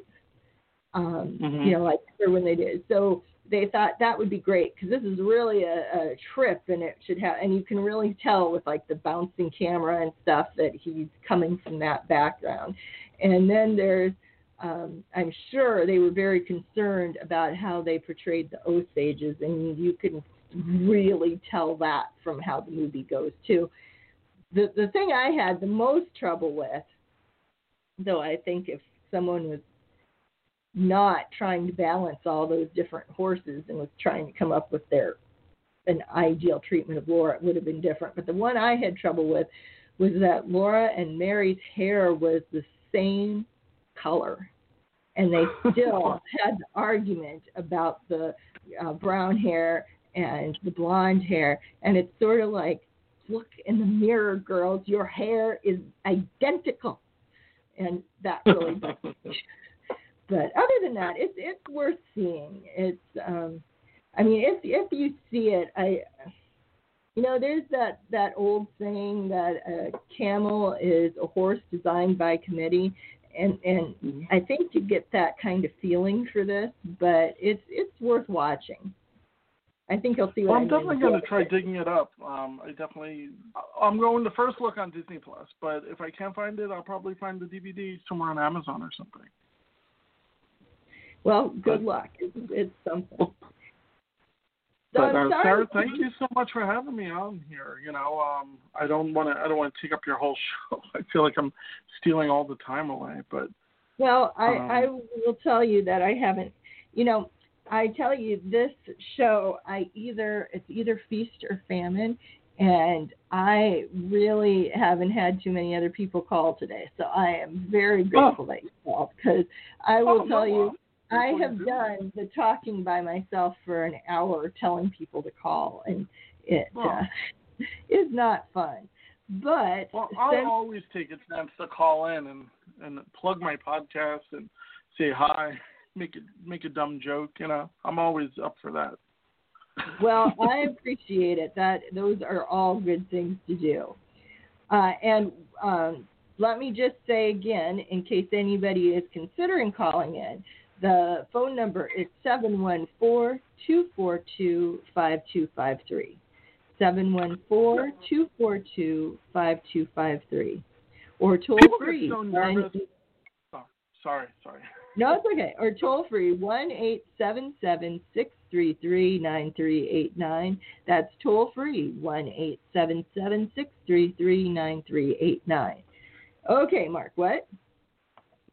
Um, mm-hmm. You know, like when they did. So they thought that would be great because this is really a, a trip and it should have and you can really tell with like the bouncing camera and stuff that he's coming from that background and then there's um, i'm sure they were very concerned about how they portrayed the osages and you can really tell that from how the movie goes too the the thing i had the most trouble with though i think if someone was not trying to balance all those different horses and was trying to come up with their an ideal treatment of Laura, it would have been different. But the one I had trouble with was that Laura and Mary's hair was the same color, and they still had the argument about the uh, brown hair and the blonde hair, and it's sort of like, look in the mirror, girls, your hair is identical, and that really. but other than that, it's it's worth seeing. It's um, I mean, if if you see it, I you know, there's that that old saying that a camel is a horse designed by committee, and and mm-hmm. I think you get that kind of feeling for this, but it's it's worth watching. I think you'll see. Well, I'm definitely going to try digging it up. Um, I definitely, I'm going to first look on Disney Plus, but if I can't find it, I'll probably find the DVD somewhere on Amazon or something. Well, good but, luck. It's, it's something. But uh, Sarah, thank you so much for having me on here. You know, um, I don't want to. I don't want to take up your whole show. I feel like I'm stealing all the time away. But well, I um, I will tell you that I haven't. You know, I tell you this show. I either it's either feast or famine, and I really haven't had too many other people call today. So I am very oh. grateful oh. that you called because I will oh, tell no, you. I have done the talking by myself for an hour, telling people to call, and it well, uh, is not fun. But well, I'll since, always take a chance to call in and and plug my podcast and say hi, make it make a dumb joke. You know, I'm always up for that. well, I appreciate it. That those are all good things to do. Uh, and um, let me just say again, in case anybody is considering calling in, the phone number is 714 242 5253. 714 242 5253. Or toll free. So oh, sorry, sorry. No, it's okay. Or toll free 1 877 633 9389. That's toll free 1 877 633 9389. Okay, Mark, what?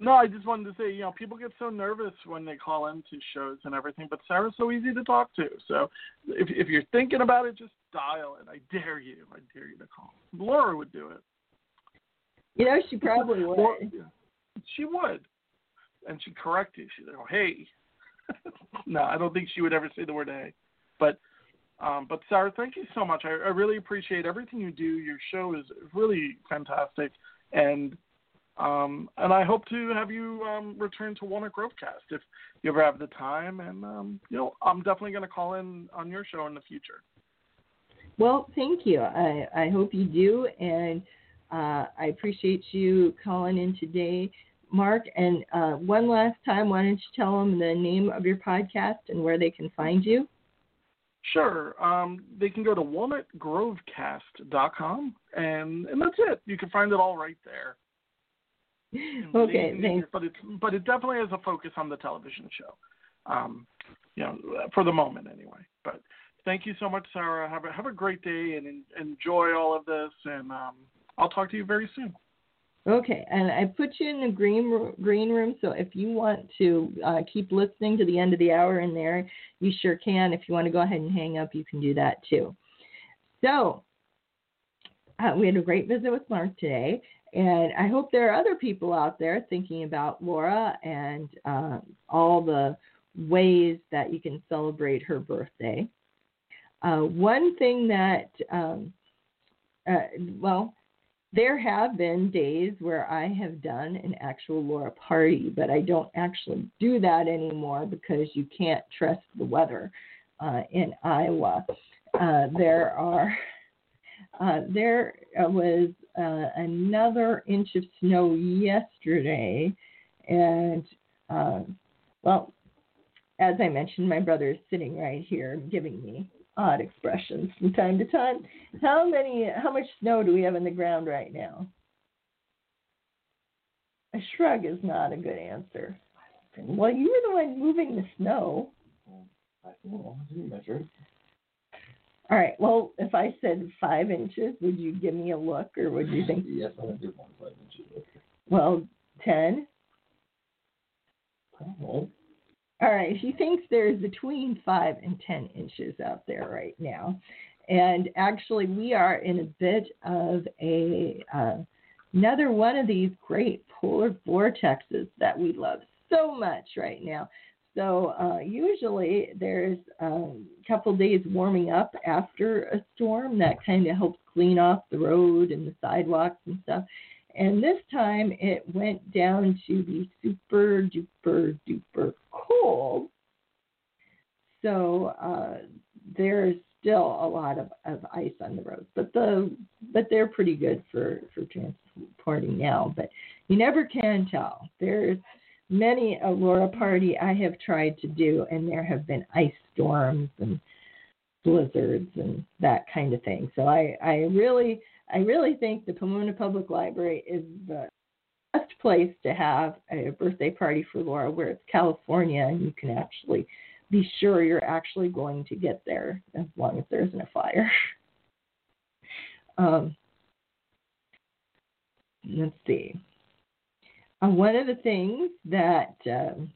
No, I just wanted to say, you know, people get so nervous when they call into shows and everything, but Sarah's so easy to talk to. So if if you're thinking about it, just dial it. I dare you. I dare you to call. Laura would do it. You know, she probably would. Or, she would, and she'd correct you. She'd go, "Hey." no, I don't think she would ever say the word "hey," but. Um, but Sarah, thank you so much. I, I really appreciate everything you do. Your show is really fantastic, and um, and I hope to have you um, return to Walnut Grovecast if you ever have the time. And um, you know, I'm definitely going to call in on your show in the future. Well, thank you. I, I hope you do, and uh, I appreciate you calling in today, Mark. And uh, one last time, why don't you tell them the name of your podcast and where they can find you? Sure. Um, they can go to walnutgrovecast.com, and and that's it. You can find it all right there. Okay, thanks. But it but it definitely has a focus on the television show, um, you know, for the moment anyway. But thank you so much, Sarah. Have a have a great day and enjoy all of this. And um, I'll talk to you very soon. Okay, and I put you in the green green room, so if you want to uh, keep listening to the end of the hour in there, you sure can. If you want to go ahead and hang up, you can do that too. So uh, we had a great visit with Mark today, and I hope there are other people out there thinking about Laura and uh, all the ways that you can celebrate her birthday. Uh, one thing that, um, uh, well, there have been days where I have done an actual Laura party, but I don't actually do that anymore because you can't trust the weather uh, in Iowa. Uh, there are uh, there was uh, another inch of snow yesterday, and uh, well, as I mentioned, my brother is sitting right here giving me odd expressions from time to time. How many? How much snow do we have in the ground right now? A shrug is not a good answer. Well, you were the one moving the snow. I didn't measure. All right. Well, if I said five inches, would you give me a look, or would you think? yes, I do want five inches. Well, ten. All right. He thinks there's between five and ten inches out there right now, and actually, we are in a bit of a uh, another one of these great polar vortexes that we love so much right now. So uh, usually there's a couple days warming up after a storm that kind of helps clean off the road and the sidewalks and stuff. And this time it went down to be super duper duper cold. So uh, there's still a lot of, of ice on the roads, but the but they're pretty good for for transporting now. But you never can tell. There's many a Laura party I have tried to do, and there have been ice storms and blizzards and that kind of thing. So I I really I really think the Pomona Public Library is the best place to have a birthday party for Laura, where it's California and you can actually be sure you're actually going to get there as long as there isn't a fire. um, let's see. Uh, one of the things that um,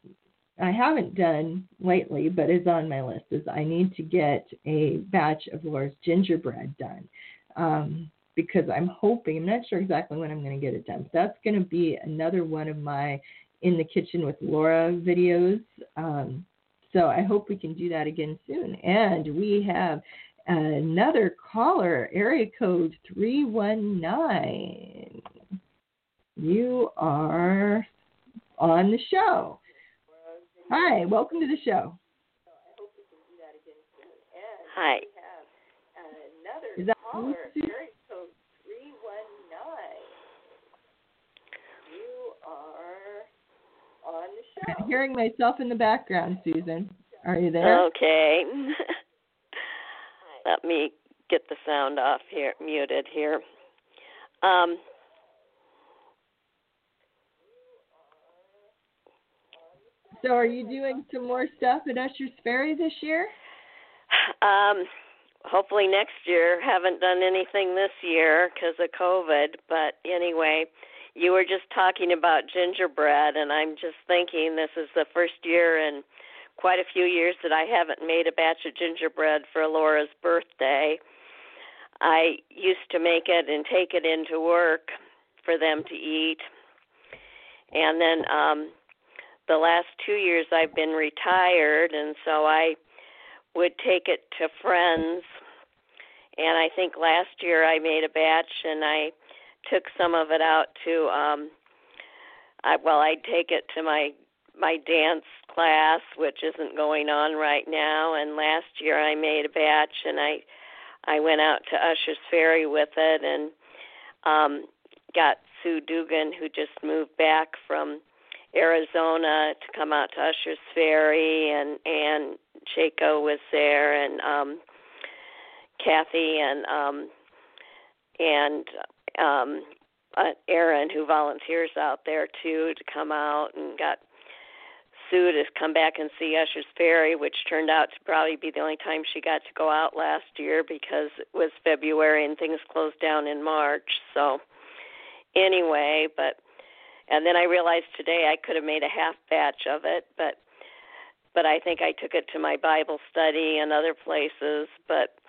I haven't done lately, but is on my list, is I need to get a batch of Laura's gingerbread done. Um, because I'm hoping, I'm not sure exactly when I'm going to get it done, but that's going to be another one of my in the kitchen with Laura videos. Um, so I hope we can do that again soon. And we have another caller, area code 319. You are on the show. Hi, welcome to the show. Hi. Is that caller, you? area code 319. You are on the show. I'm hearing myself in the background, Susan. Are you there? Okay. Let me get the sound off here, muted here. Um, So, are you doing some more stuff at Usher's Ferry this year? um, hopefully next year. Haven't done anything this year because of COVID, but anyway, you were just talking about gingerbread, and I'm just thinking this is the first year in quite a few years that I haven't made a batch of gingerbread for Laura's birthday. I used to make it and take it into work for them to eat. And then um the last 2 years I've been retired and so I would take it to friends. And I think last year I made a batch and I took some of it out to um I well I'd take it to my my dance class which isn't going on right now and last year I made a batch and I I went out to Usher's Ferry with it and um got Sue Dugan who just moved back from Arizona to come out to Usher's Ferry and and Chaco was there and um Kathy and um and um uh, Aaron who volunteers out there too to come out and got Sue to come back and see Usher's Ferry, which turned out to probably be the only time she got to go out last year because it was February and things closed down in March. So anyway, but and then I realized today I could have made a half batch of it, but but I think I took it to my Bible study and other places, but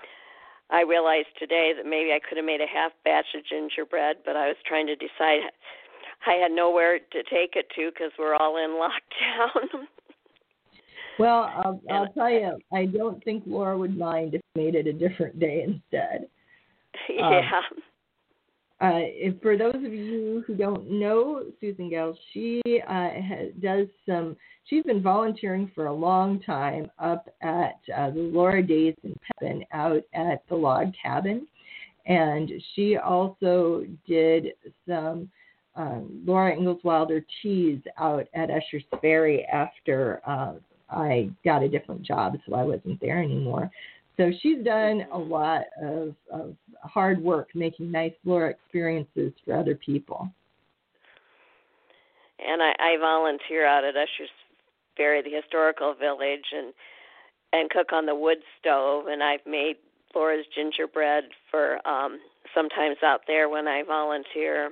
I realized today that maybe I could have made a half batch of gingerbread, but I was trying to decide I had nowhere to take it to because we're all in lockdown. Well, I'll, I'll tell you, I don't think Laura would mind if we made it a different day instead. yeah. Um, Uh, for those of you who don't know Susan Gale, she uh, ha, does some. She's been volunteering for a long time up at uh, the Laura Days in Pepin out at the log cabin, and she also did some um, Laura Ingalls Wilder teas out at Usher's Ferry after uh, I got a different job, so I wasn't there anymore. So she's done a lot of, of hard work making nice Laura experiences for other people. And I, I volunteer out at Usher's Ferry, the historical village, and and cook on the wood stove. And I've made Laura's gingerbread for um sometimes out there when I volunteer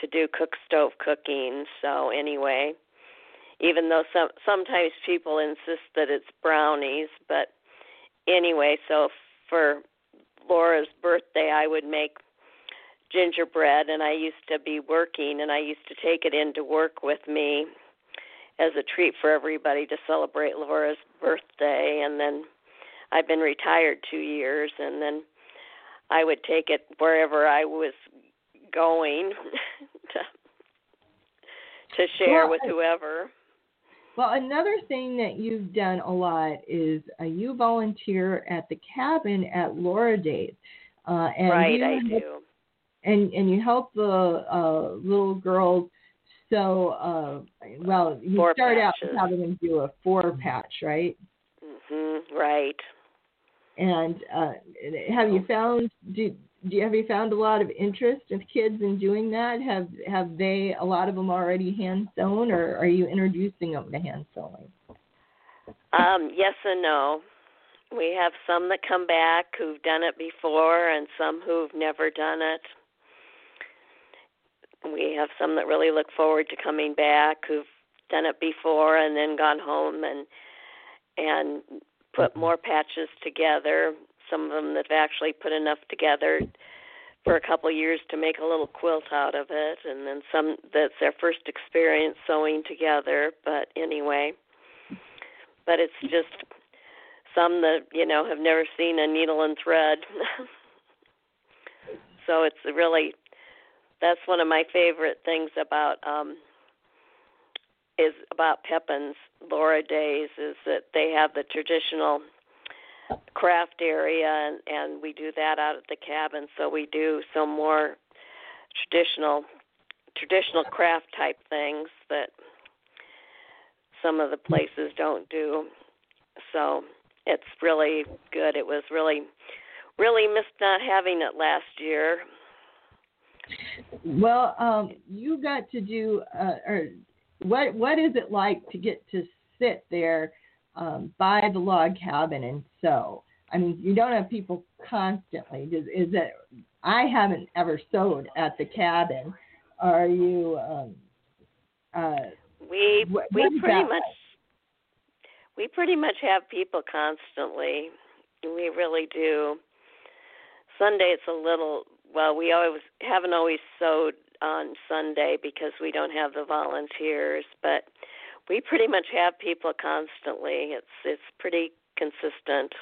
to do cook stove cooking. So anyway, even though some sometimes people insist that it's brownies, but anyway, so for Laura's birthday, I would make gingerbread, and I used to be working, and I used to take it into work with me, as a treat for everybody to celebrate Laura's birthday and then I've been retired 2 years and then I would take it wherever I was going to to share Well, with whoever. Well, another thing that you've done a lot is uh, you volunteer at the cabin at Laura Days. Uh, and right, you I help- do. And and you help the uh, little girls. So, uh, well, you Four start out patches. having them do a four patch, right? Mhm. Right. And uh, have you found do, do you, have you found a lot of interest of kids in doing that? Have have they a lot of them already hand sewn, or are you introducing them to hand sewing? Um, yes and no. We have some that come back who've done it before and some who've never done it. We have some that really look forward to coming back who've done it before and then gone home and and put more patches together. Some of them that have actually put enough together for a couple of years to make a little quilt out of it and then some that's their first experience sewing together, but anyway. But it's just some that you know have never seen a needle and thread so it's really that's one of my favorite things about um is about Pepin's Laura Days is that they have the traditional craft area and and we do that out at the cabin so we do some more traditional traditional craft type things that some of the places don't do so it's really good. It was really, really missed not having it last year. Well, um, you got to do, uh, or what what is it like to get to sit there um, by the log cabin and sew? I mean, you don't have people constantly. Is, is it? I haven't ever sewed at the cabin. Are you? Um, uh, We What- we what pretty much we pretty much have people constantly. We really do. Sunday it's a little well, we always haven't always sewed on Sunday because we don't have the volunteers, but we pretty much have people constantly. It's it's pretty consistent.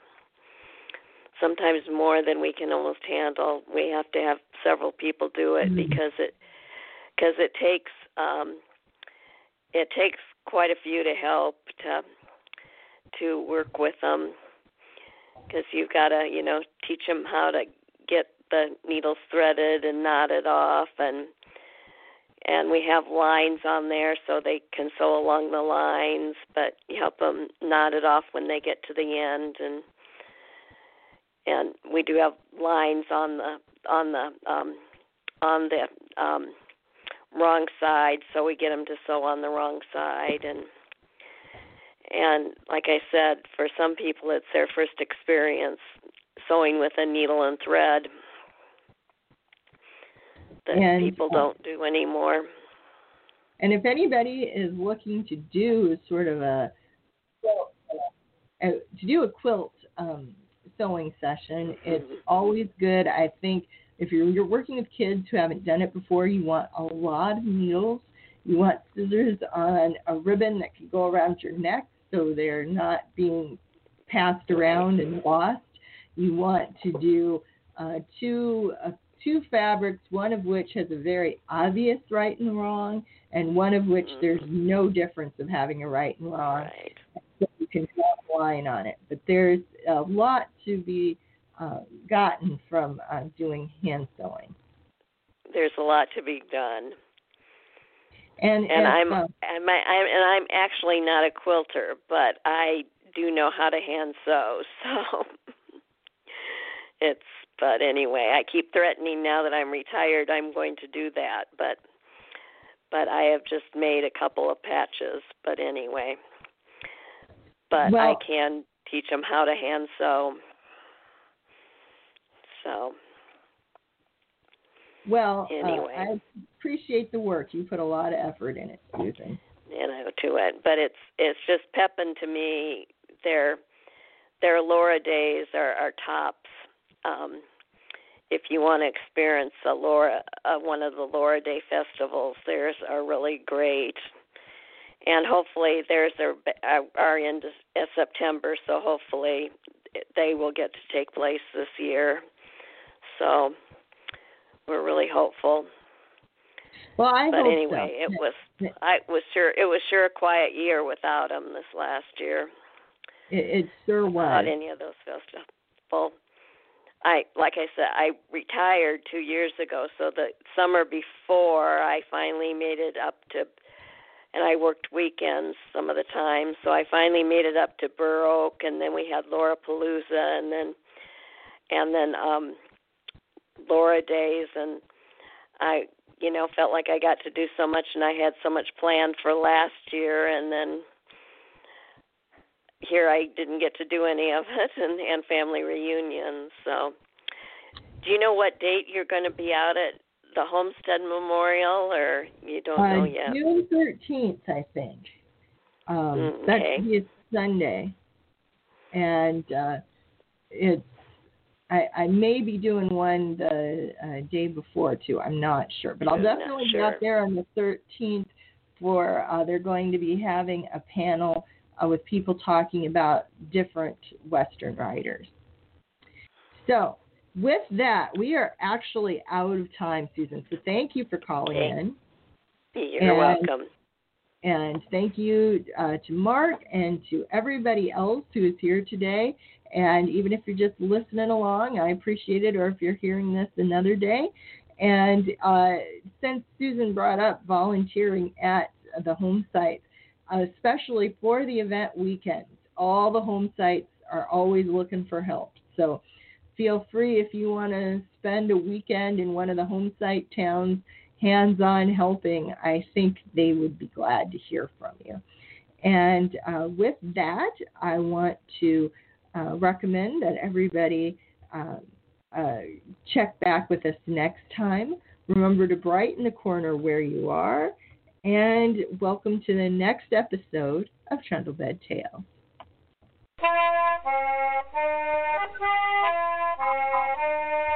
Sometimes more than we can almost handle. We have to have several people do it Mhm. because it because it takes um it takes quite a few to help to to work with them because you've got to you know teach them how to get the needles threaded and knotted off and and we have lines on there so they can sew along the lines but you help them knot it off when they get to the end and and we do have lines on the on the um on the um wrong side so we get them to sew on the wrong side and and like I said for some people it's their first experience sewing with a needle and thread that And, people uh, don't do anymore. and if anybody is looking to do sort of a, a to do a quilt um, sewing session, it's Mhm. always good. I think if you're you're working with kids who haven't done it before, you want a lot of needles. You want scissors on a ribbon that can go around your neck so they're not being passed around and lost. You want to do uh, two uh, two fabrics, one of which has a very obvious right and wrong, and one of which Mhm. there's no difference of having a right and wrong Right. so you can draw a line on it. But there's a lot to be uh, gotten from uh, doing hand sewing. There's a lot to be done. And, and I'm and my I'm and I'm actually not a quilter, but I do know how to hand sew. So it's but anyway, I keep threatening now that I'm retired I'm going to do that, but but I have just made a couple of patches, but anyway. But I can teach them how to hand sew. So, well, uh, anyway. I appreciate the work. You put a lot of effort in it, Susan. you know to it but it's it's just Pepin to me their their Laura days are are tops um if you want to experience a Laura uh, one of the Laura Day festivals theirs are really great and hopefully theirs are are in September. So hopefully they will get to take place this year. So we're really hopeful. Well, I but anyway, so. it was I was sure it was sure a quiet year without them this last year. It, it sure was. Without any of those festivals. I like I said, I retired two years ago, so the summer before I finally made it up to and I worked weekends some of the time, so I finally made it up to Burr Oak and then we had Laura Palooza and then and then um Laura Days and I you know felt like I got to do so much and I had so much planned for last year and then here I didn't get to do any of it and and family reunions. So, do you know what date you're going to be out at the Homestead Memorial, or you don't uh, know yet? June thirteenth, I think. Um, Mm, okay. be Sunday, and uh, it's. I, I may be doing one the uh, day before too. I'm not sure, but I'll definitely be out there on the 13th. For uh, they're going to be having a panel uh, with people talking about different Western writers. So, with that, we are actually out of time, Susan. So, thank you for calling in. You're and- welcome. And thank you uh, to Mark and to everybody else who is here today. And even if you're just listening along, I appreciate it, or if you're hearing this another day. And uh, since Susan brought up volunteering at the home site, especially for the event weekends, all the home sites are always looking for help. So feel free if you want to spend a weekend in one of the home site towns hands on helping, I think they would be glad to hear from you. And uh, with that, I want to uh, recommend that everybody uh, uh, check back with us next time. Remember to brighten the corner where you are. And welcome to the next episode of Trundle Trundlebed Tales.